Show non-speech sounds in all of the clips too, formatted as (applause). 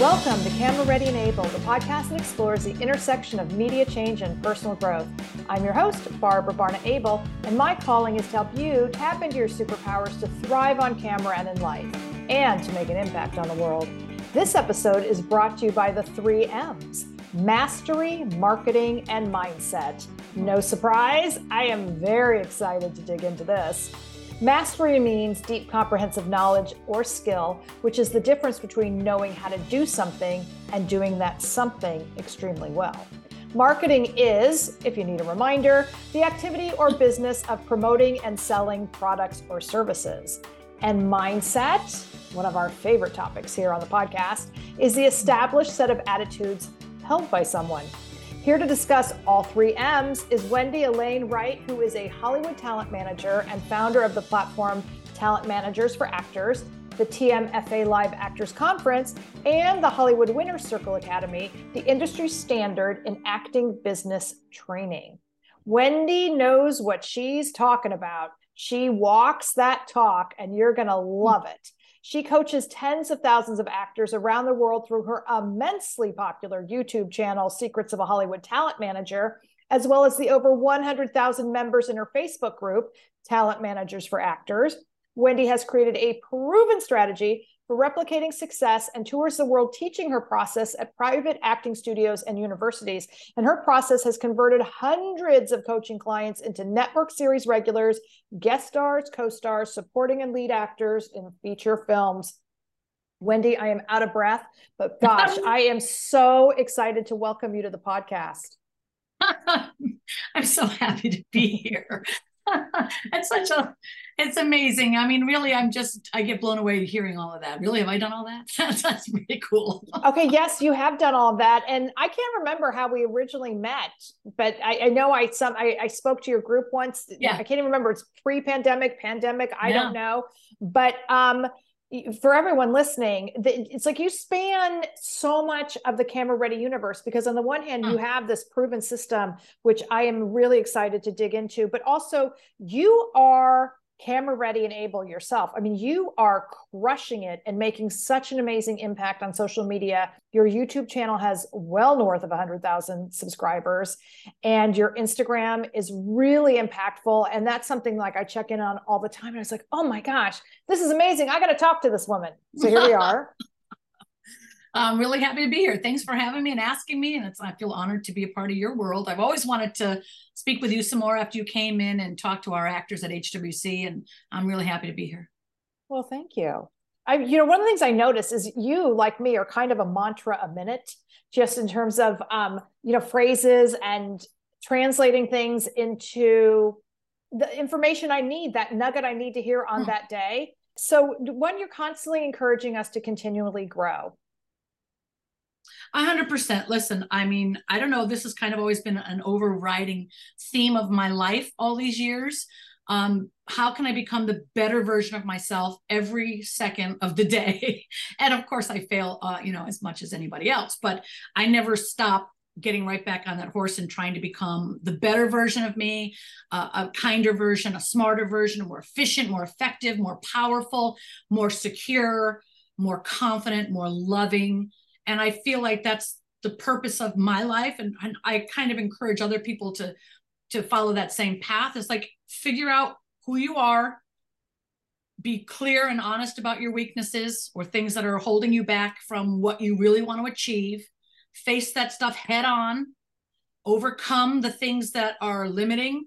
Welcome to Camera Ready and Able, the podcast that explores the intersection of media change and personal growth. I'm your host, Barbara Barna Abel, and my calling is to help you tap into your superpowers to thrive on camera and in life, and to make an impact on the world. This episode is brought to you by the three M's mastery, marketing, and mindset. No surprise, I am very excited to dig into this. Mastery means deep comprehensive knowledge or skill, which is the difference between knowing how to do something and doing that something extremely well. Marketing is, if you need a reminder, the activity or business of promoting and selling products or services. And mindset, one of our favorite topics here on the podcast, is the established set of attitudes held by someone. Here to discuss all three M's is Wendy Alane Wright, who is a Hollywood talent manager and founder of the platform Talent Managers for Actors, the TMFA Live Actors Conference, and the Hollywood Winners Circle Academy, the industry standard in acting business training. Wendy knows what she's talking about. She walks that talk, and you're going to love it. She coaches tens of thousands of actors around the world through her immensely popular YouTube channel, Secrets of a Hollywood Talent Manager, as well as the over 100,000 members in her Facebook group, Talent Managers for Actors. Wendy has created a proven strategy for replicating success and tours the world teaching her process at private acting studios and universities. And her process has converted hundreds of coaching clients into network series regulars, guest stars, co stars, supporting and lead actors in feature films. Wendy, I am out of breath, but (laughs) gosh, I am so excited to welcome you to the podcast. (laughs) I'm so happy to be here. (laughs) it's such a it's amazing. I mean really i'm just i get blown away hearing all of that. Really have i done all that? (laughs) That's pretty cool. Okay yes you have done all that and i can't remember how we originally met but i, I know i some I, I, spoke to your group once. Yeah. I can't even remember it's pre-pandemic pandemic i yeah. don't know but um for everyone listening, it's like you span so much of the camera ready universe because, on the one hand, you have this proven system, which I am really excited to dig into, but also you are camera ready and able yourself. I mean, you are crushing it and making such an amazing impact on social media. Your YouTube channel has well north of 100,000 subscribers, and your Instagram is really impactful. And that's something like I check in on all the time. And I was like, oh my gosh, this is amazing. I got to talk to this woman. So here we (laughs) are. I'm really happy to be here. Thanks for having me and asking me. And it's I feel honored to be a part of your world. I've always wanted to speak with you some more after you came in and talk to our actors at HWC. And I'm really happy to be here. Well, thank you. I, you know, one of the things I notice is you, like me, are kind of a mantra a minute, just in terms of, um, you know, phrases and translating things into the information I need, that nugget I need to hear on hmm. that day. So, one, you're constantly encouraging us to continually grow. 100%. Listen, I mean, I don't know. This has kind of always been an overriding theme of my life all these years. Um, how can I become the better version of myself every second of the day? (laughs) and of course, I fail, uh, you know, as much as anybody else, but I never stop getting right back on that horse and trying to become the better version of me, uh, a kinder version, a smarter version, more efficient, more effective, more powerful, more secure, more confident, more loving and i feel like that's the purpose of my life. And, and i kind of encourage other people to to follow that same path. It's like figure out who you are. Be clear and honest about your weaknesses or things that are holding you back from what you really want to achieve. Face that stuff head on. Overcome the things that are limiting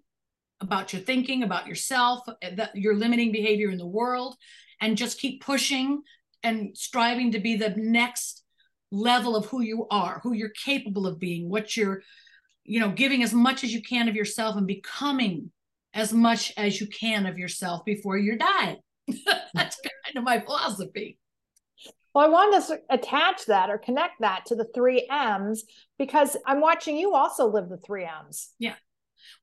about your thinking about yourself that your limiting behavior in the world and just keep pushing and striving to be the next level of who you are, who you're capable of being, what you're, you know, giving as much as you can of yourself and becoming as much as you can of yourself before you die. (laughs) That's kind of my philosophy. Well, I wanted to attach that or connect that to the three M's because I'm watching you also live the three M's. Yeah.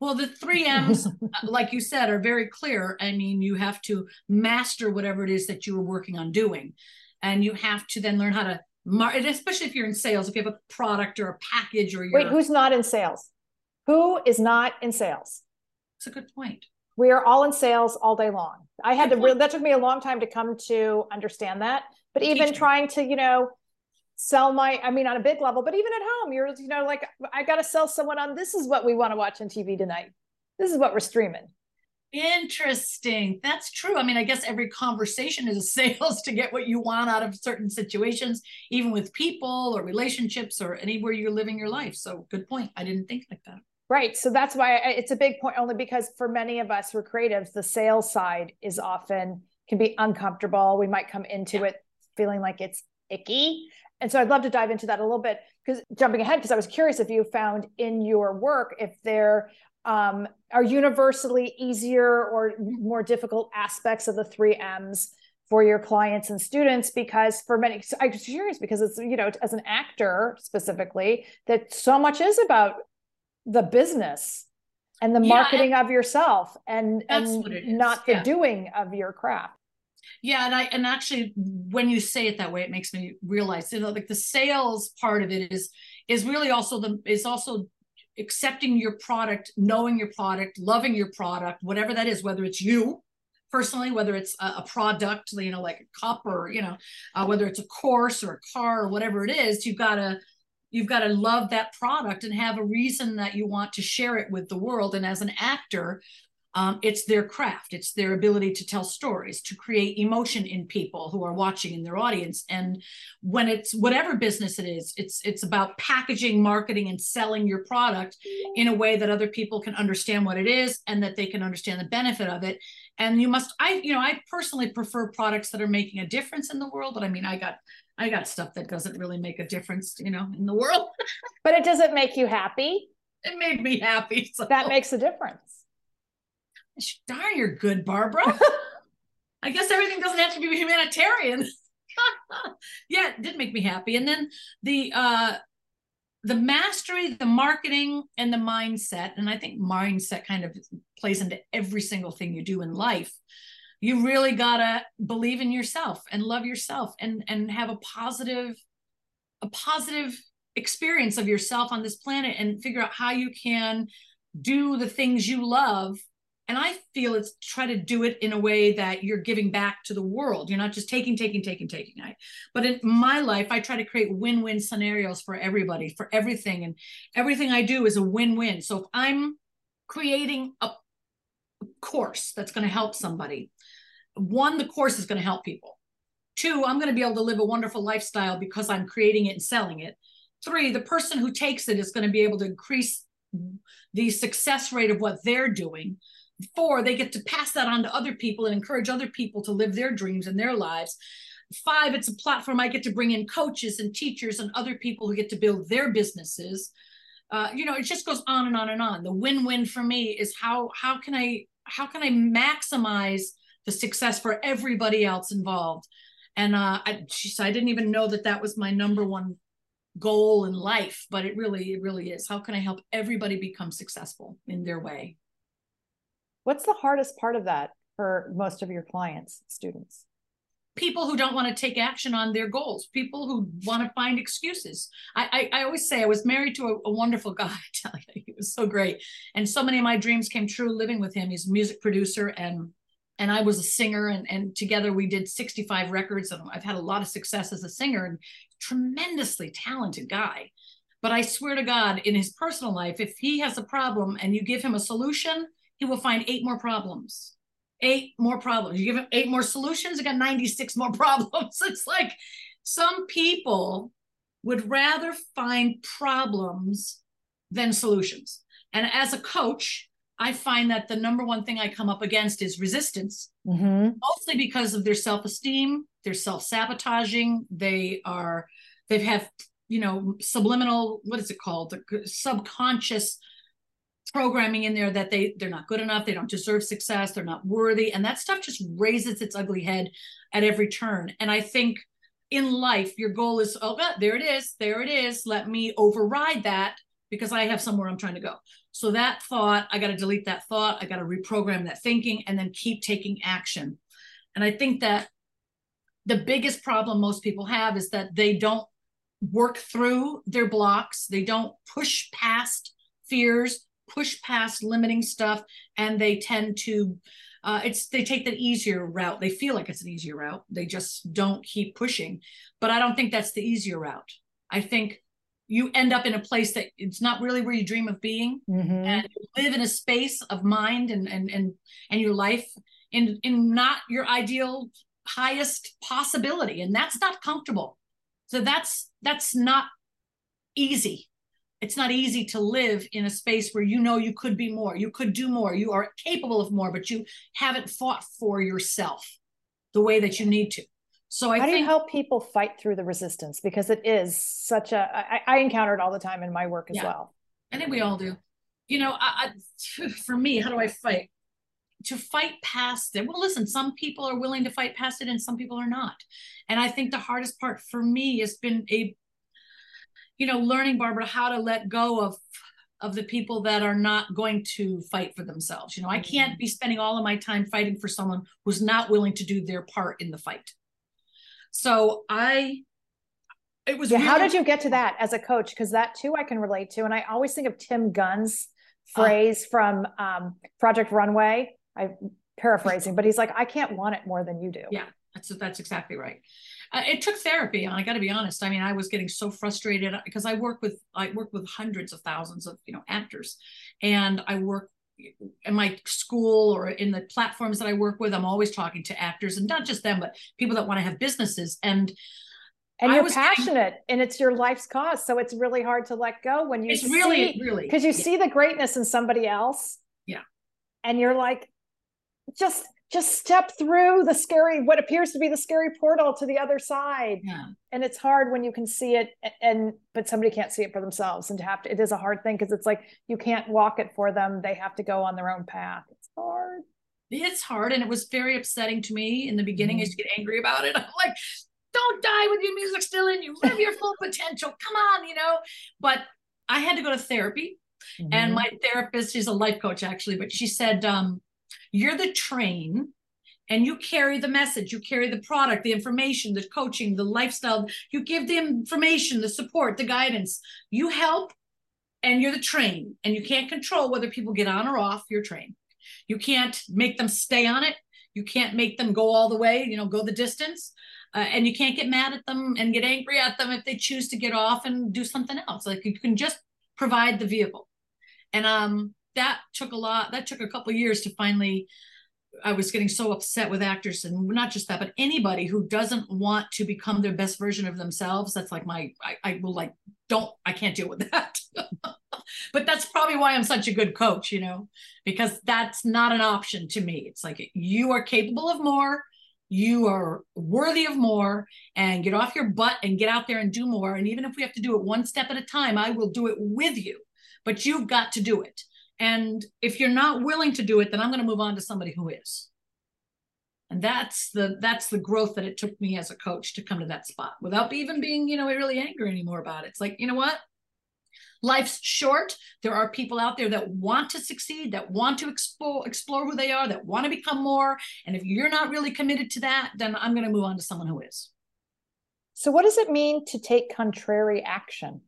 Well, the three (laughs) M's, uh, like you said, are very clear. I mean, you have to master whatever it is that you were working on doing. And you have to then learn how to especially if you're in sales, if you have a product or a package or wait, who's not in sales? Who is not in sales? It's a good point. We are all in sales all day long. I had good to really, that took me a long time to come to understand that. But even trying to, you know, sell my i mean on a big level but even at home you're you know like i got to sell someone on this is what we want to watch on tv tonight this is what we're streaming interesting. That's true. I mean i guess every conversation is a (laughs) sales to get what you want out of certain situations even with people or relationships or anywhere you're living your life. So good point. I didn't think like that. Right. So that's why it's a big point only because for many of us we're creatives the sales side is often can be uncomfortable. We might come into yeah. it feeling like it's icky. And so I'd love to dive into that a little bit because jumping ahead, because I was curious if you found in your work if there um, are universally easier or more difficult aspects of the three M's for your clients and students because for many I'm curious because it's you know as an actor specifically that so much is about the business and the yeah, marketing and of yourself and and not the yeah. doing of your craft yeah, and I and actually when you say it that way, it makes me realize, you know, like the sales part of it is is really also the is also accepting your product, knowing your product, loving your product, whatever that is, whether it's you personally, whether it's a, a product, you know, like a cup or you know, uh, whether it's a course or a car or whatever it is, you've got to you've got to love that product and have a reason that you want to share it with the world. And as an actor, um, it's their craft. It's their ability to tell stories to create emotion in people who are watching in their audience. And when it's whatever business it is it's it's about packaging marketing and selling your product in a way that other people can understand what it is and that they can understand the benefit of it. And you must i you know i personally prefer products that are making a difference in the world but i mean i got i got stuff that doesn't really make a difference you know in the world. But it doesn't make you happy. It made me happy so. that makes a difference darn, you're good, Barbara. (laughs) I guess everything doesn't have to be humanitarian. (laughs) yeah, it did make me happy. And then the uh the mastery, the marketing, and the mindset, and I think mindset kind of plays into every single thing you do in life. You really gotta believe in yourself and love yourself and and have a positive, a positive experience of yourself on this planet and figure out how you can do the things you love and I feel it's try to do it in a way that you're giving back to the world. You're not just taking, taking, taking, taking. I, but in my life, I try to create win-win scenarios for everybody, for everything, and everything I do is a win-win. So if I'm creating a course that's going to help somebody, one, the course is going to help people. Two, I'm going to be able to live a wonderful lifestyle because I'm creating it and selling it. Three, the person who takes it is going to be able to increase the success rate of what they're doing Four, they get to pass that on to other people and encourage other people to live their dreams and their lives. Five, it's a platform I get to bring in coaches and teachers and other people who get to build their businesses. Uh, you know, it just goes on and on and on. The win-win for me is how how can I how can I maximize the success for everybody else involved? And uh, I, geez, I didn't even know that that was my number one goal in life, but it really it really is. How can I help everybody become successful in their way? What's the hardest part of that for most of your clients, students? People who don't want to take action on their goals, people who want to find excuses. I, I, I always say I was married to a, a wonderful guy. (laughs) He was so great, and so many of my dreams came true living with him. He's a music producer, and and I was a singer, and and together we did 65 records, and I've had a lot of success as a singer, and tremendously talented guy. But I swear to God, in his personal life, if he has a problem and you give him a solution, he will find eight more problems. Eight more problems. You give him eight more solutions, you got 96 more (laughs) problems. It's like some people would rather find problems than solutions. And as a coach, I find that the number one thing I come up against is resistance, mm-hmm. mostly because of their self esteem, they're self sabotaging, they are, they have, you know, subliminal, what is it called? The subconscious programming in there that they they're not good enough they don't deserve success they're not worthy and that stuff just raises its ugly head at every turn. And i think in life your goal is oh god, there it is there it is let me override that because i have somewhere i'm trying to go. So that thought i got to delete that thought i got to reprogram that thinking and then keep taking action. And i think that the biggest problem most people have is that they don't work through their blocks they don't push past fears push past limiting stuff and they tend to uh, it's they take the easier route. They feel like it's an easier route. They just don't keep pushing. But I don't think that's the easier route. I think you end up in a place that it's not really where you dream of being, Mm-hmm. and you live in a space of mind and and and and your life in in not your ideal highest possibility, and that's not comfortable. So that's that's not easy it's not easy to live in a space where you know you could be more, you could do more, you are capable of more, but you haven't fought for yourself the way that you need to. So I How think do you help people fight through the resistance? Because it is such a I, I encounter it all the time in my work as Yeah. well. I think we all do. You know, I, I, (laughs) for me, how do I fight? To fight past it. Well, listen, some people are willing to fight past it and some people are not. And I think the hardest part for me has been a, you know, learning, Barbara, how to let go of of the people that are not going to fight for themselves. You know, I can't be spending all of my time fighting for someone who's not willing to do their part in the fight. So I it was Yeah, how did you get to that as a coach? Because that too I can relate to. And I always think of Tim Gunn's Uh. phrase from um, Project Runway. I'm paraphrasing, but he's like, I can't want it more than you do. Yeah. That's that's exactly right. Uh, it took therapy, and I got to be honest. I mean, I was getting so frustrated because I work with I work with hundreds of thousands of you know actors, and I work in my school or in the platforms that I work with. I'm always talking to actors, and not just them, but people that want to have businesses. And And I you're passionate and it's your life's cause. So it's really hard to let go when you it's really, really because you yeah. see the greatness in somebody else. Yeah. And you're like, just just step through the scary, what appears to be the scary portal to the other side. Yeah. And it's hard when you can see it and but somebody can't see it for themselves and to have to it is a hard thing because it's like you can't walk it for them. They have to go on their own path. It's hard. it's hard and it was very upsetting to me in the beginning Mhm. I used to get angry about it. (laughs) I'm like, don't die with your music still in you. Live your full potential. Come on, you know. But I had to go to therapy. And Mhm. my therapist, she's a life coach actually, but she said, um, you're the train and you carry the message, you carry the product, the information, the coaching, the lifestyle, you give the information, the support, the guidance. You help and you're the train and you can't control whether people get on or off your train. You can't make them stay on it. You can't make them go all the way, you know, go the distance. Uh, and you can't get mad at them and get angry at them if they choose to get off and do something else. Like you can just provide the vehicle. And um, that took a lot, that took a couple years to finally, I was getting so upset with actors and not just that, but anybody who doesn't want to become their best version of themselves. That's like my, I, I will like, don't, I can't deal with (laughs) that. but that's probably why I'm such a good coach, you know, because that's not an option to me. It's like you are capable of more, you are worthy of more, and get off your butt and get out there and do more. And even if we have to do it one step at a time, I will do it with you, but you've got to do it. And if you're not willing to do it, then I'm going to move on to somebody who is. And that's the that's the growth that it took me as a coach to come to that spot without even being, you know, really angry anymore about it. It's like, you know what? life's short there are people out there that want to succeed that want to explore explore who they are that want to become more and if you're not really committed to that then i'm going to move on to someone who is So what does it mean to take contrary action?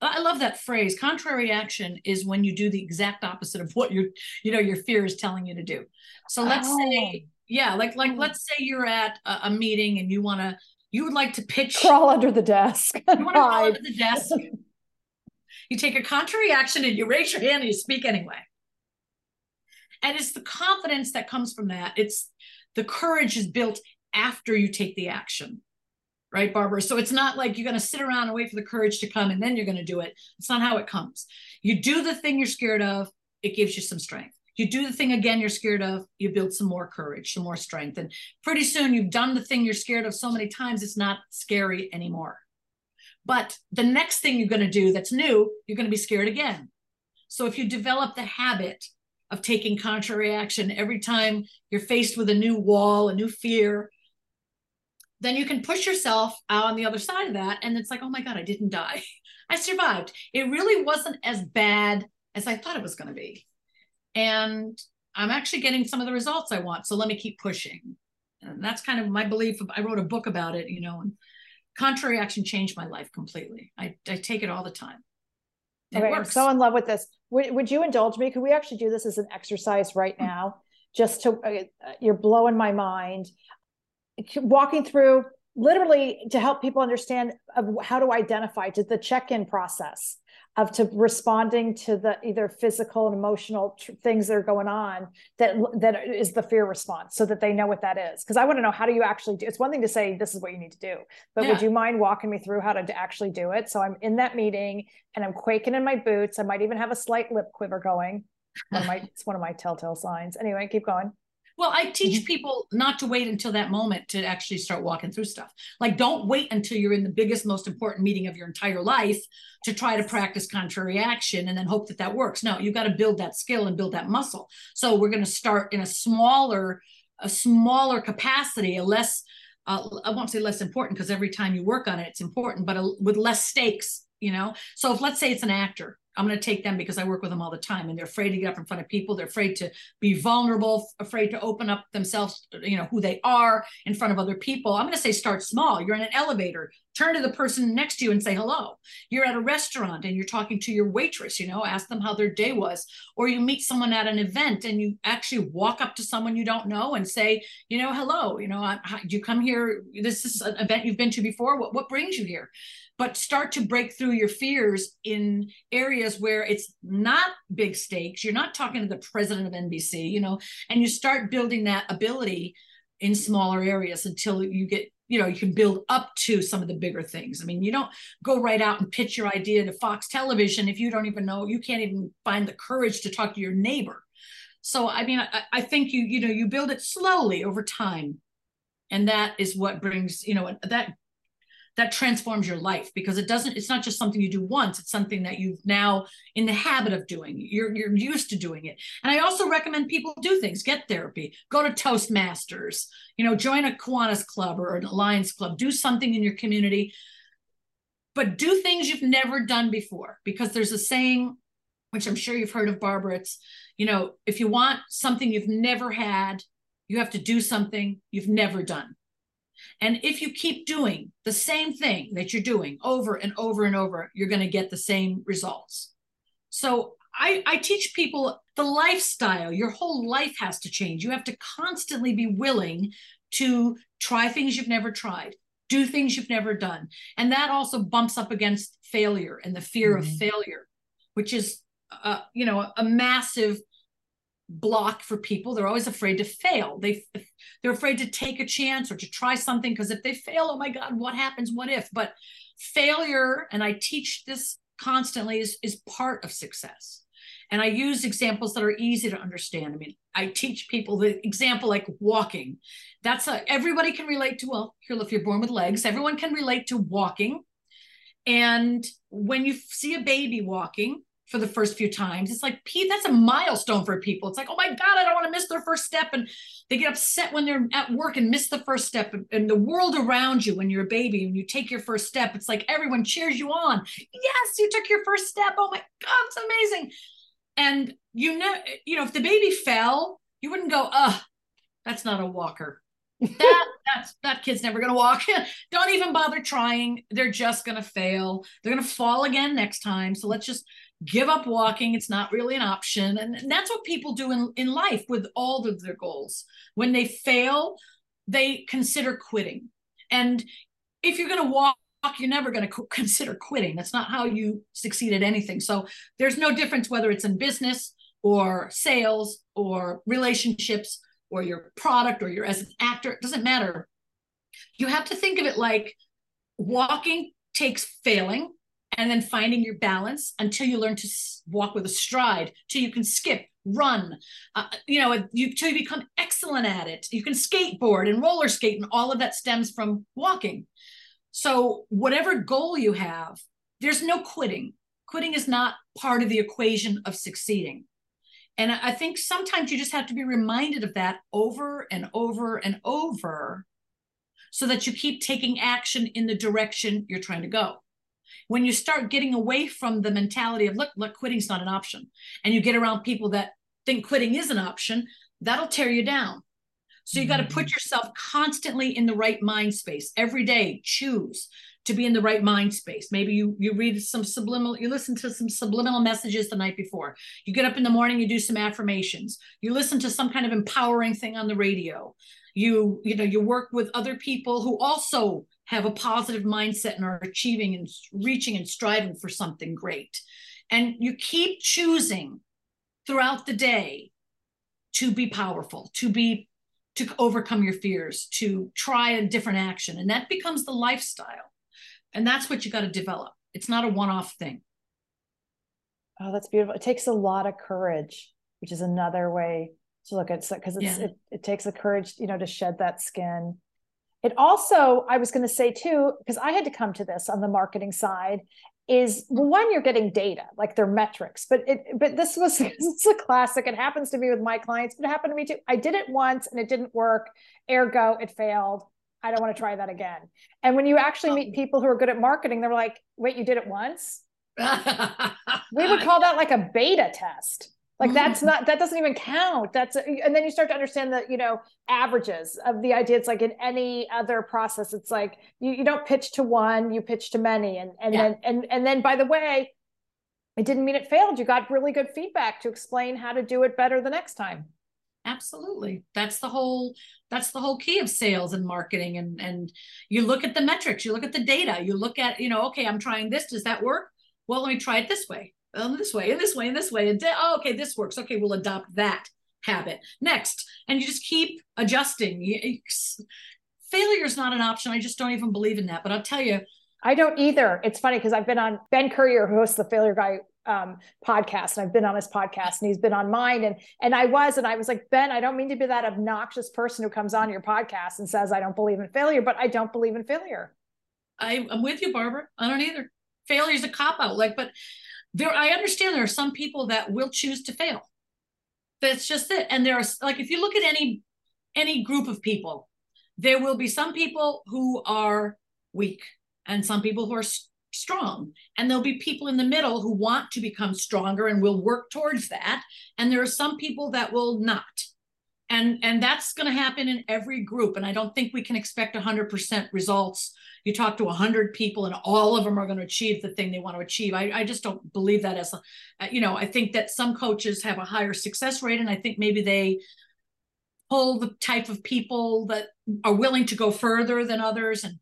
I love that phrase. Contrary action is when you do the exact opposite of what your you know your fear is telling you to do. So let's say oh. yeah like like Oh. let's say you're at a, a meeting and you want to you would like to pitch crawl under the desk. you want to crawl under the desk. You take a contrary action and you raise your hand and you speak anyway. And it's the confidence that comes from that. It's the courage is built after you take the action right barbara? So it's not like you're going to sit around and wait for the courage to come and then you're going to do it. It's not how it comes. You do the thing you're scared of it gives you some strength. You do the thing again you're scared of you build some more courage some more strength. And pretty soon you've done the thing you're scared of so many times it's not scary anymore. But the next thing you're going to do that's new, you're going to be scared again. So if you develop the habit of taking contrary action every time you're faced with a new wall, a new fear, then you can push yourself out on the other side of that. And it's like, oh my God, I didn't die. (laughs) I survived. It really wasn't as bad as I thought it was going to be. And I'm actually getting some of the results I want. So let me keep pushing. And that's kind of my belief. I wrote a book about it, you know, and contrary action changed my life completely. I, I take it all the time. It Okay, I'm works. so in love with this. Would, would you indulge me? Could we actually do this as an exercise right Mm. now? just to uh, you're blowing my mind walking through literally to help people understand of how to identify to the check-in process of to responding to the either physical and emotional tr- things that are going on that that is the fear response so that they know what that is. Because i want to know how do you actually do it's one thing to say this is what you need to do but yeah. would you mind walking me through how to actually do it? So i'm in that meeting and i'm quaking in my boots. I might even have a slight lip quiver going. One of my, it's one of my telltale signs. Anyway keep going well, I teach mm-hmm. people not to wait until that moment to actually start walking through stuff. Like, don't wait until you're in the biggest, most important meeting of your entire life to try to practice contrary action and then hope that that works. No, you've got to build that skill and build that muscle. So we're going to start in a smaller, a smaller capacity, a less, uh, I won't say less important because every time you work on it, it's important, but a, with less stakes. You know, so if let's say it's an actor, I'm going to take them because I work with them all the time and they're afraid to get up in front of people. They're afraid to be vulnerable, afraid to open up themselves, you know, who they are in front of other people. I'm going to say start small. You're in an elevator, turn to the person next to you and say hello. You're at a restaurant and you're talking to your waitress, you know, ask them how their day was. Or you meet someone at an event and you actually walk up to someone you don't know and say, you know, hello, you know, do you come here, this is an event you've been to before. What, what brings you here? But start to break through your fears in areas where it's not big stakes. You're not talking to the president of NBC, you know, and you start building that ability in smaller areas until you get you know you can build up to some of the bigger things. I mean you don't go right out and pitch your idea to fox television if you don't even know you can't even find the courage to talk to your neighbor. So i mean i, I think you you know you build it slowly over time. And that is what brings you know that that transforms your life because it doesn't it's not just something you do once it's something that you've now in the habit of doing you're you're used to doing it. And i also recommend people do things get therapy go to toastmasters you know join a kiwanis club or an alliance club do something in your community but do things you've never done before because there's a saying which i'm sure you've heard of barbara it's you know if you want something you've never had you have to do something you've never done and if you keep doing the same thing that you're doing over and over and over, you're going to get the same results. So I, I teach people the lifestyle, your whole life has to change. You have to constantly be willing to try things you've never tried, do things you've never done. And that also bumps up against failure and the fear mm-hmm. of failure, which is, uh, you know, a massive block for people. They're always afraid to fail. They they're afraid to take a chance or to try something because if they fail oh my god what happens? What if? But failure and i teach this constantly is is part of success. And i use examples that are easy to understand. I mean i teach people the example like walking. That's a everybody can relate to well here if you're born with legs. Everyone can relate to walking. And when you see a baby walking for the first few times. It's like, Pete, that's a milestone for people. It's like, oh my God, I don't want to miss their first step. And they get upset when they're at work and miss the first step. And the world around you, when you're a baby and you take your first step, it's like everyone cheers you on. Yes, you took your first step. Oh my God, it's amazing. And you know, you know, if the baby fell, you wouldn't go, uh, that's not a walker. that (laughs) that's that kid's never going to walk. (laughs) Don't even bother trying. They're just going to fail. They're going to fall again next time. So let's just give up walking. It's not really an option. And, that's what people do in, in life with all of their goals. When they fail, they consider quitting. And if you're going to walk, you're never going (laughs) to consider quitting. That's not how you succeed at anything. So there's no difference whether it's in business or sales or relationships or your product or you're as an actor. It doesn't matter. You have to think of it like walking takes failing and then finding your balance until you learn to walk with a stride, till you can skip, run, uh, you know, you till you become excellent at it. You can skateboard and roller skate, and all of that stems from walking. So, whatever goal you have, there's no quitting. Quitting is not part of the equation of succeeding. And I think sometimes you just have to be reminded of that over and over and over so that you keep taking action in the direction you're trying to go when you start getting away from the mentality of look look quitting's not an option and you get around people that think quitting is an option that'll tear you down so you got to put mm-hmm. yourself constantly in the right mind space every day choose to be in the right mind space. Maybe you you read some subliminal, you listen to some subliminal messages the night before. You get up in the morning, you do some affirmations. You listen to some kind of empowering thing on the radio. You you know you work with other people who also have a positive mindset and are achieving and reaching and striving for something great. And you keep choosing throughout the day to be powerful, to be to overcome your fears, to try a different action. And that becomes the lifestyle. And that's what you got to develop. It's not a one-off thing. Oh, that's beautiful. It takes a lot of courage, which is another way to look at it because it's yeah. it, it takes the courage, you know, to shed that skin. It also, I was going to say too, because I had to come to this on the marketing side, is well, one you're getting data like their metrics but it but this was (laughs) it's a classic. It happens to me with my clients but it happened to me too. I did it once and it didn't work. Ergo it failed. I don't want to try that again. And when you actually meet oh. people who are good at marketing they're like wait you did it once? (laughs) We would call that like a beta test like that's mm-hmm. not that doesn't even count. That's and then you start to understand the you know averages of the idea. It's like in any other process it's like you, you don't pitch to one you pitch to many. And and yeah. then and and then by the way it didn't mean it failed. You got really good feedback to explain how to do it better the next time. Absolutely. That's the whole that's the whole key of sales and marketing. And and you look at the metrics you look at the data you look at you know okay i'm trying this. Does that work? Well let me try it this way um, this way and this way and this way and oh, okay this works. Okay we'll adopt that habit. Next and you just keep adjusting. Failure is not an option. I just don't even believe in that but i'll tell you. I don't either. It's funny because i've been on ben courier who hosts the failure guy um, podcast and I've been on his podcast and he's been on mine and and I was and I was like Ben I don't mean to be that obnoxious person who comes on your podcast and says I don't believe in failure but I don't believe in failure. I, I'm with you Barbara. I don't either. Failure is a cop out like but there i understand there are some people that will choose to fail. That's just it. And there are like if you look at any any group of people there will be some people who are weak and some people who are strong. And there'll be people in the middle who want to become stronger and will work towards that. And there are some people that will not. And and that's going to happen in every group. And i don't think we can expect 100% results you talk to 100 people and all of them are going to achieve the thing they want to achieve. I, I just don't believe that as a, uh, you know i think that some coaches have a higher success rate and i think maybe they pull the type of people that are willing to go further than others and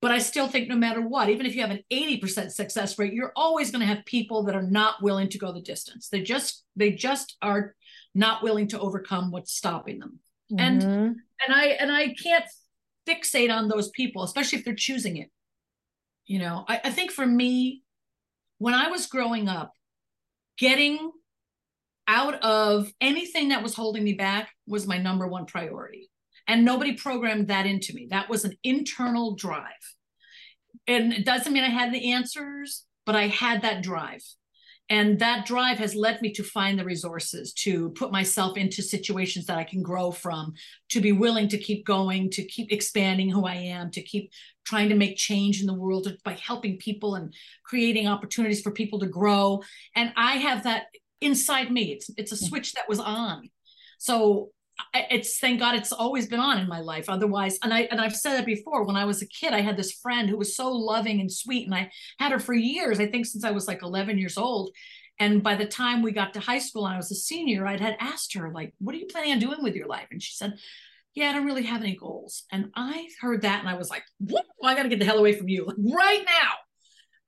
but i still think no matter what even if you have an 80% success rate you're always going to have people that are not willing to go the distance. They just they just are not willing to overcome what's stopping them. Mm-hmm. and and i and i can't fixate on those people especially if they're choosing it. You know I, I think for me when i was growing up getting out of anything that was holding me back was my number one priority. And nobody programmed that into me. That was an internal drive. And it doesn't mean i had the answers but i had that drive and that drive has led me to find the resources to put myself into situations that i can grow from to be willing to keep going to keep expanding who i am to keep trying to make change in the world by helping people and creating opportunities for people to grow. And i have that inside me. It's it's a switch that was on. So it's thank god it's always been on in my life. Otherwise and i and i've said it before when i was a kid i had this friend who was so loving and sweet and i had her for years i think since i was like 11 years old. And by the time we got to high school and i was a senior I'd had asked her like what are you planning on doing with your life? And she said yeah i don't really have any goals. And i heard that and i was like well, i got to get the hell away from you right now.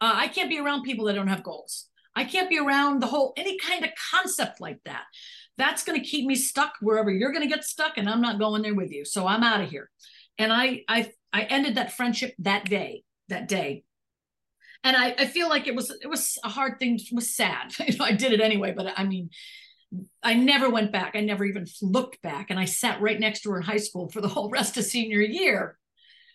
Uh, i can't be around people that don't have goals. I can't be around the whole any kind of concept like that that's going to keep me stuck wherever you're going to get stuck and i'm not going there with you so i'm out of here and i i i ended that friendship that day that day and i i feel like it was it was a hard thing it was sad (laughs) you know i did it anyway but i mean I never went back. I never even looked back. And I sat right next to her in high school for the whole rest of senior year.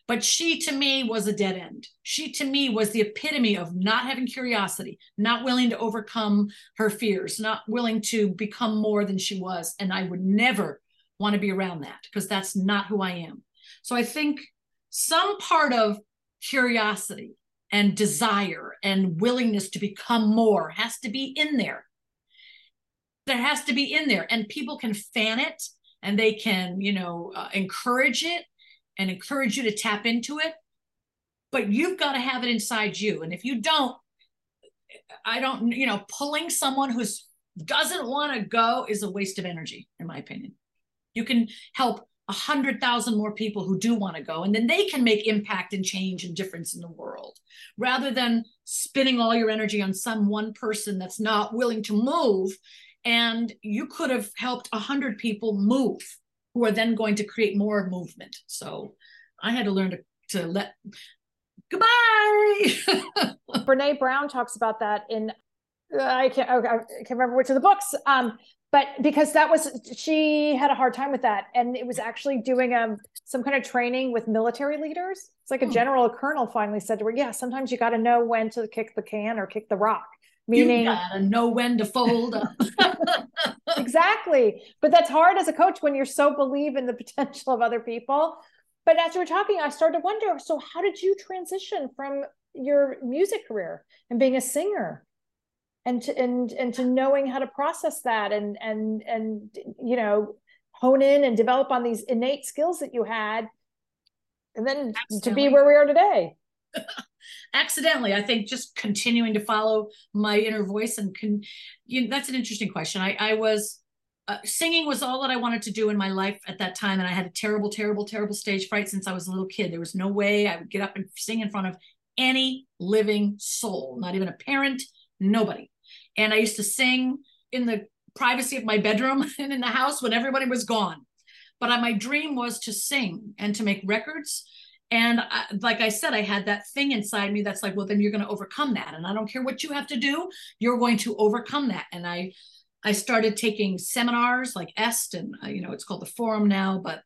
But she to me was a dead end. She to me was the epitome of not having curiosity, not willing to overcome her fears, not willing to become more than she was. And I would never want to be around that because that's not who I am. So I think some part of curiosity and desire and willingness to become more has to be in there. There has to be in there, and people can fan it and they can, you know, uh, encourage it and encourage you to tap into it. but you've got to have it inside you. And if you don't, I don't, you know, pulling someone who's doesn't want to go is a waste of energy, in my opinion. You can help a hundred thousand more people who do want to go, and then they can make impact and change and difference in the world, rather than spinning all your energy on some one person that's not willing to move. And you could have helped a hundred people move, who are then going to create more movement. So I had to learn to to let goodbye. (laughs) Brene Brown talks about that in I can't I can't remember which of the books. Um, but because that was she had a hard time with that, and it was actually doing um some kind of training with military leaders. It's like a hmm. general, a colonel finally said to her, "Yeah, sometimes you got to know when to kick the can or kick the rock." Meaning, you gotta know when to fold up. (laughs) exactly, but that's hard as a coach when you're so believe in the (laughs) potential of other people. But as you were talking, I started to wonder. So, how did you transition from your music career and being a singer and to and and to knowing how to process that and and and you know hone in and develop on these innate skills that you had and then to be where we are today (laughs) accidentally i think just continuing to follow my inner voice and can you know, that's an interesting question i i was uh, singing was all that i wanted to do in my life at that time and i had a terrible terrible terrible stage fright since i was a little kid there was no way i would get up and sing in front of any living soul not even a parent nobody and I used to sing in the privacy of my bedroom (laughs) and in the house when everybody was gone. But my dream was to sing and to make records. And I, like I said, I had that thing inside me that's like, well, then you're going to overcome that. And I don't care what you have to do, you're going to overcome that. And I, I started taking seminars like EST, and uh, you know, it's called the Forum now, but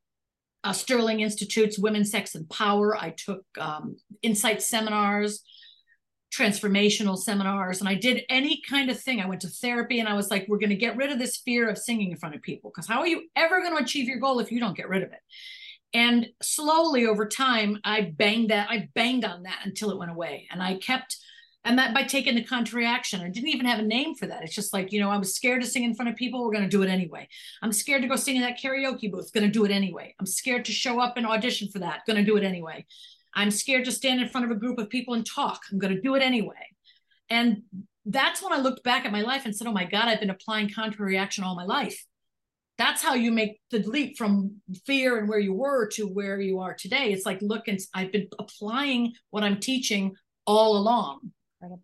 uh, Sterling Institute's Women, Sex, and Power. I took um, insight seminars transformational seminars and I did any kind of thing. I went to therapy and I was like, we're going to get rid of this fear of singing in front of people because how are you ever going to achieve your goal if you don't get rid of it? And slowly over time, I banged that, I banged on that until it went away. And I kept, and that by taking the contrary action, I didn't even have a name for that. It's just like, you know, I was scared to sing in front of people. We're going to do it anyway. I'm scared to go sing in that karaoke booth. Going to do it anyway. I'm scared to show up and audition for that. Going to do it anyway. I'm scared to stand in front of a group of people and talk. I'm going to do it anyway. And that's when I looked back at my life and said, oh my God, I've been applying contrary action all my life. That's how you make the leap from fear and where you were to where you are today. It's like, look, and I've been applying what I'm teaching all along,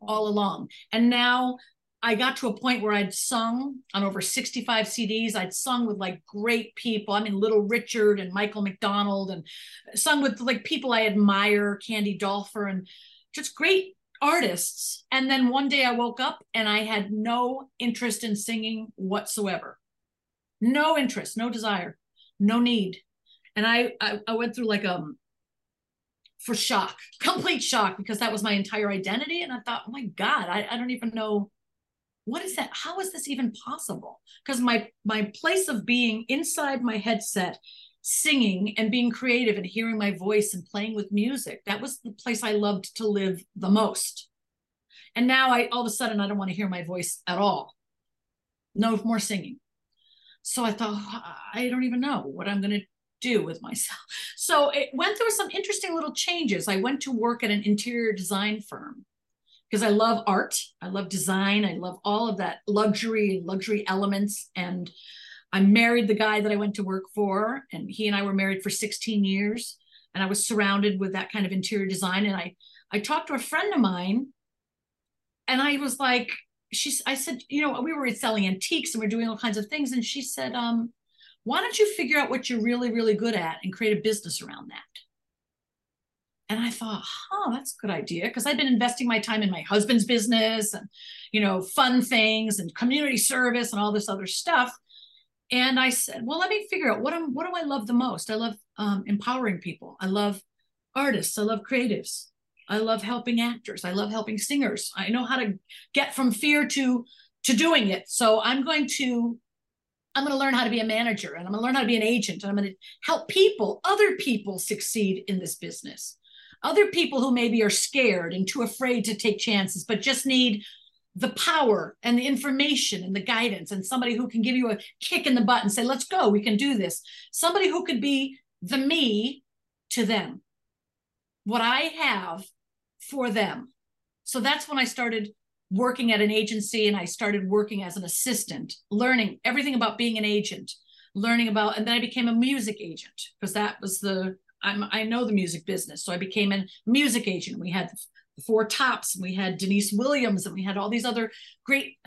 all along. And now I got to a point where I'd sung on over 65 CDs. I'd sung with like great people. I mean, Little Richard and Michael McDonald, and sung with like people I admire, Candy Dulfer, and just great artists. And then one day I woke up and I had no interest in singing whatsoever. No interest, no desire, no need. And I, I, I went through like um, for shock, (laughs) complete shock, because that was my entire identity. And I thought, oh my God, I, I don't even know what is that? How is this even possible? Because my my place of being inside my headset singing and being creative and hearing my voice and playing with music that was the place i loved to live the most. And now i all of a sudden i don't want to hear my voice at all. No more singing so i thought i don't even know what i'm going to do with myself so it went through some interesting little changes i went to work at an interior design firm because I love art, I love design, I love all of that luxury luxury elements. And I married the guy that I went to work for, and he and I were married for 16 years. And I was surrounded with that kind of interior design. And I I talked to a friend of mine, and I was like, she's I said, you know, we were selling antiques and we are doing all kinds of things. And she said, um, why don't you figure out what you're really, really good at and create a business around that? And I thought, huh, that's a good idea. Because I'd been investing my time in my husband's business and, you know, fun things and community service and all this other stuff. And I said, well, let me figure out what I'm, what do I love the most? I love um, empowering people. I love artists. I love creatives. I love helping actors. I love helping singers. I know how to get from fear to to doing it. So I'm going to I'm going to learn how to be a manager and I'm going to learn how to be an agent and I'm going to help people, other people succeed in this business other people who maybe are scared and too afraid to take chances, but just need the power and the information and the guidance and somebody who can give you a kick in the butt and say, let's go, we can do this. Somebody who could be the me to them. What I have for them. So that's when I started working at an agency and I started working as an assistant, learning everything about being an agent, learning about, and then I became a music agent because that was the, I'm, I know the music business. So I became a music agent. We had the Four Tops, and we had Deniece Williams, and we had all these other great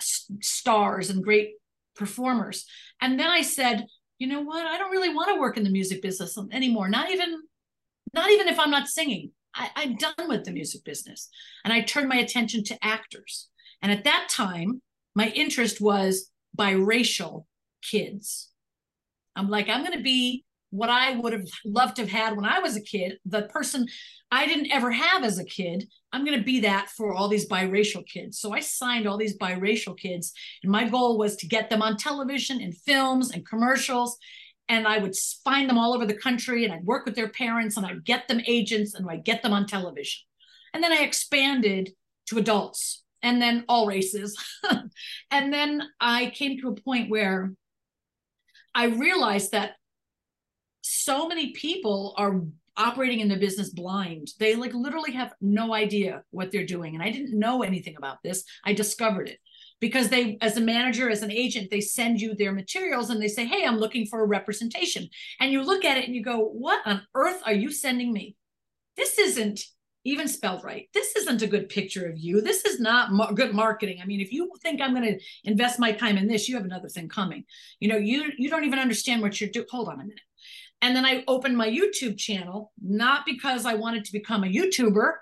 stars and great performers. And then I said, you know what? I don't really want to work in the music business anymore. Not even, not even if I'm not singing. I, I'm done with the music business. And I turned my attention to actors. And at that time, my interest was biracial kids. I'm like, I'm going to be what I would have loved to have had when I was a kid, the person I didn't ever have as a kid. I'm going to be that for all these biracial kids. So I signed all these biracial kids, and my goal was to get them on television and films and commercials. And I would find them all over the country, and I'd work with their parents, and I'd get them agents, and I'd get them on television. And then I expanded to adults, and then all races. (laughs) and then I came to a point where I realized that so many people are operating in their business blind. They like literally have no idea what they're doing. And I didn't know anything about this. I discovered it because they, as a manager, as an agent, they send you their materials and they say, Hey, I'm looking for a representation. And you look at it and you go, What on earth are you sending me? This isn't even spelled right. This isn't a good picture of you. This is not good marketing. I mean, if you think I'm going to invest my time in this, you have another thing coming. You know, you you don't even understand what you're doing. Hold on a minute. And then I opened my YouTube channel, not because I wanted to become a YouTuber,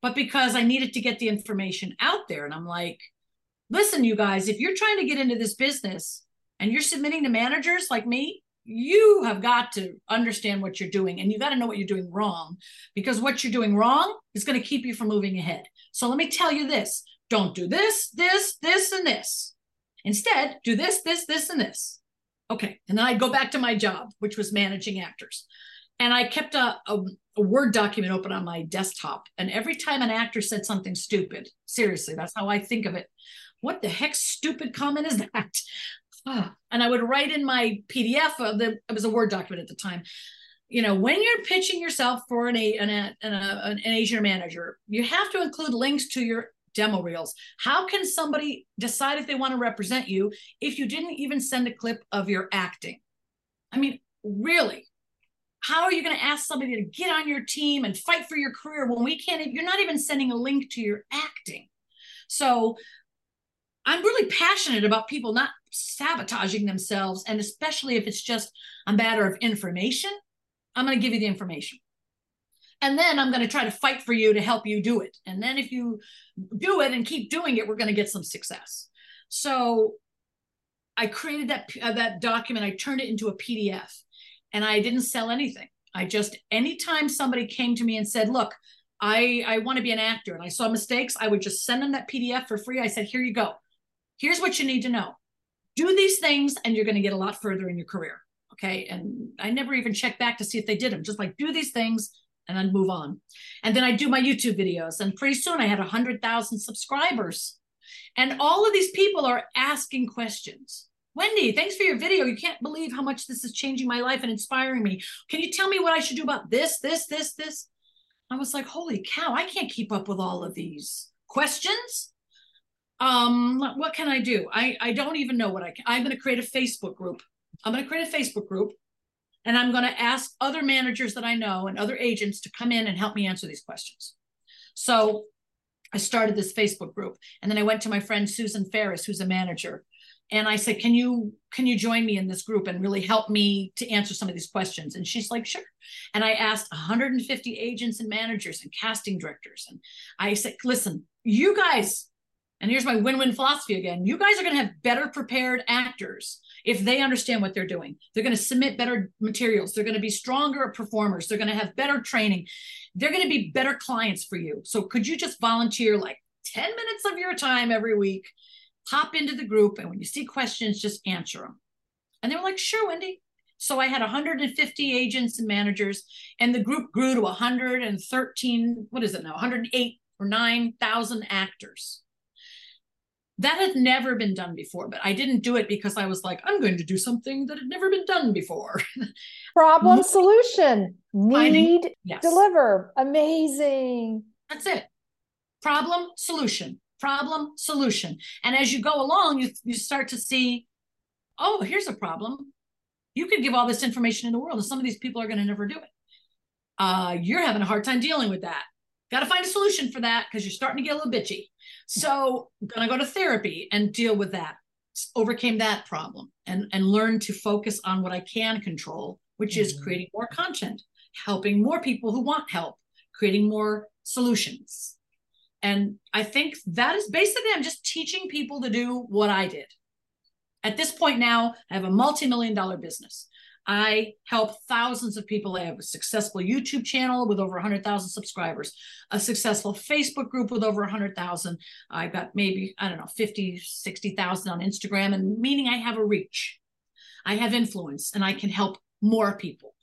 but because I needed to get the information out there. And I'm like, listen, you guys, if you're trying to get into this business and you're submitting to managers like me, you have got to understand what you're doing and you got to know what you're doing wrong because what you're doing wrong is going to keep you from moving ahead. So let me tell you this don't do this, this, this, and this. Instead, do this, this, this, and this. Okay. And then I'd go back to my job, which was managing actors. And I kept a, a, a, Word document open on my desktop. And every time an actor said something stupid, seriously, that's how I think of it. What the heck stupid comment is that? (sighs) and I would write in my PDF, of the, it was a Word document at the time. You know, when you're pitching yourself for an, uh, an, an, an agent or manager, you have to include links to your demo reels. How can somebody decide if they want to represent you if you didn't even send a clip of your acting? I mean, really? How are you going to ask somebody to get on your team and fight for your career when we can't? You're not even sending a link to your acting. So I'm really passionate about people not sabotaging themselves. And especially if it's just a matter of information, I'm going to give you the information. And then i'm going to try to fight for you to help you do it. And then if you do it and keep doing it we're going to get some success. So i created that uh, that document i turned it into a pdf and i didn't sell anything. I just anytime somebody came to me and said look i i want to be an actor and i saw mistakes i would just send them that pdf for free. I said here you go here's what you need to know do these things and you're going to get a lot further in your career okay and i never even checked back to see if they did them just like do these things and then move on. And then I do my YouTube videos, and pretty soon I had 100,000 subscribers. And all of these people are asking questions. Wendy, thanks for your video. You can't believe how much this is changing my life and inspiring me. Can you tell me what I should do about this, this, this, this? I was like, holy cow, I can't keep up with all of these questions. Um, what can I do? I, I don't even know what I can. I'm going to create a Facebook group. I'm going to create a Facebook group and I'm going to ask other managers that I know and other agents to come in and help me answer these questions. So I started this Facebook group and then I went to my friend Susan Ferris, who's a manager. And I said, can you can you join me in this group and really help me to answer some of these questions? And she's like, sure. And I asked 150 agents and managers and casting directors. And I said, listen, you guys, and here's my win-win philosophy again, you guys are going to have better prepared actors if they understand what they're doing. They're going to submit better materials. They're going to be stronger performers. They're going to have better training. They're going to be better clients for you. So could you just volunteer like 10 minutes of your time every week? pop into the group, and when you see questions, just answer them. And they were like, sure, Wendy. So I had 150 agents and managers, and the group grew to 113, what is it now? 108 or 9,000 actors that had never been done before but i didn't do it because i was like i'm going to do something that had never been done before (laughs) problem solution need yes. deliver amazing that's it problem, solution, problem, solution. And as you go along, you, you start to see, oh, here's a problem. You could give all this information in the world, and some of these people are going to never do it. Uh, you're having a hard time dealing with that. Got to find a solution for that because you're starting to get a little bitchy. So, I'm going to go to therapy and deal with that. Overcame that problem and and learn to focus on what I can control, which mm-hmm. is creating more content, helping more people who want help, creating more solutions. And I think that is basically, I'm just teaching people to do what I did. At this point now, I have a multi million dollar business. I help thousands of people. I have a successful YouTube channel with over 100,000 subscribers, a successful Facebook group with over 100,000. I got maybe, I don't know, 50, 60,000 on Instagram, and meaning I have a reach. I have influence and I can help more people.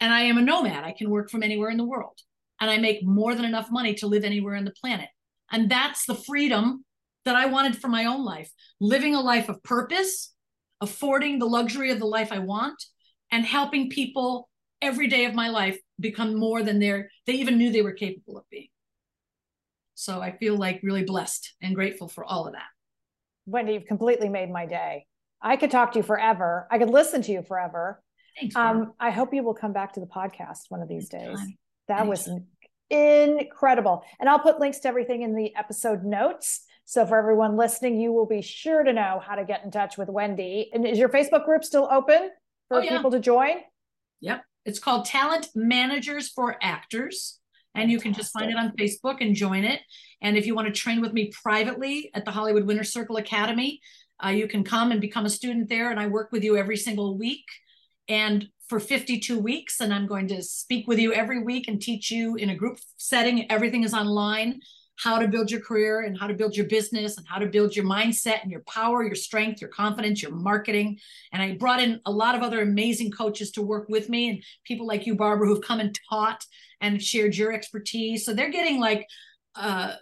And I am a nomad. I can work from anywhere in the world and I make more than enough money to live anywhere in the planet. And that's the freedom that I wanted for my own life living a life of purpose, affording the luxury of the life I want, and helping people every day of my life become more than they're, they even knew they were capable of being. So I feel like really blessed and grateful for all of that. Wendy, you've completely made my day. I could talk to you forever. I could listen to you forever. Thanks. Um, I hope you will come back to the podcast one of these days. That was incredible. And I'll put links to everything in the episode notes. So for everyone listening, you will be sure to know how to get in touch with Wendy. And is your Facebook group still open for oh, yeah. people to join? Yep. It's called Talent Managers for Actors. And you can just find it on Facebook and join it. And if you want to train with me privately at the Hollywood Winners Circle Academy, uh, you can come and become a student there. And I work with you every single week. And for 52 weeks and I'm going to speak with you every week and teach you in a group setting. Everything is online how to build your career and how to build your business and how to build your mindset and your power, your strength, your confidence, your marketing. And I brought in a lot of other amazing coaches to work with me and people like you, Barbara, who've come and taught and shared your expertise. So they're getting like uh,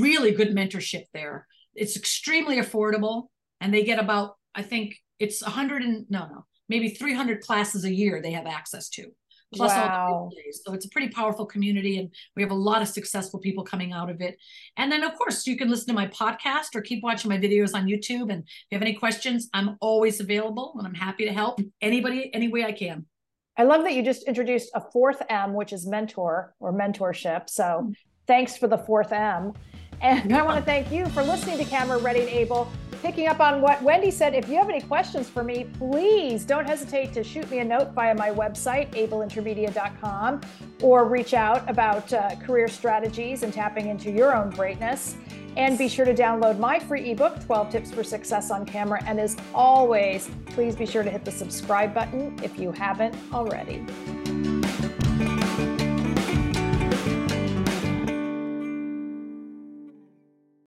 really good mentorship there. It's extremely affordable and they get about, I think it's a hundred and no, no, maybe 300 classes a year they have access to plus wow. all the days. So it's a pretty powerful community, and we have a lot of successful people coming out of it. And then, of course, you can listen to my podcast or keep watching my videos on YouTube. And if you have any questions, I'm always available, and I'm happy to help anybody any way I can. I love that you just introduced a fourth M, which is mentor or mentorship. So mm-hmm. thanks for the fourth M. And I want to thank you for listening to Camera Ready and Able picking up on what Wendy said, if you have any questions for me, please don't hesitate to shoot me a note via my website, ableintermedia.com, or reach out about uh, career strategies and tapping into your own greatness. And be sure to download my free ebook, 12 Tips for Success on Camera. And as always, please be sure to hit the subscribe button if you haven't already.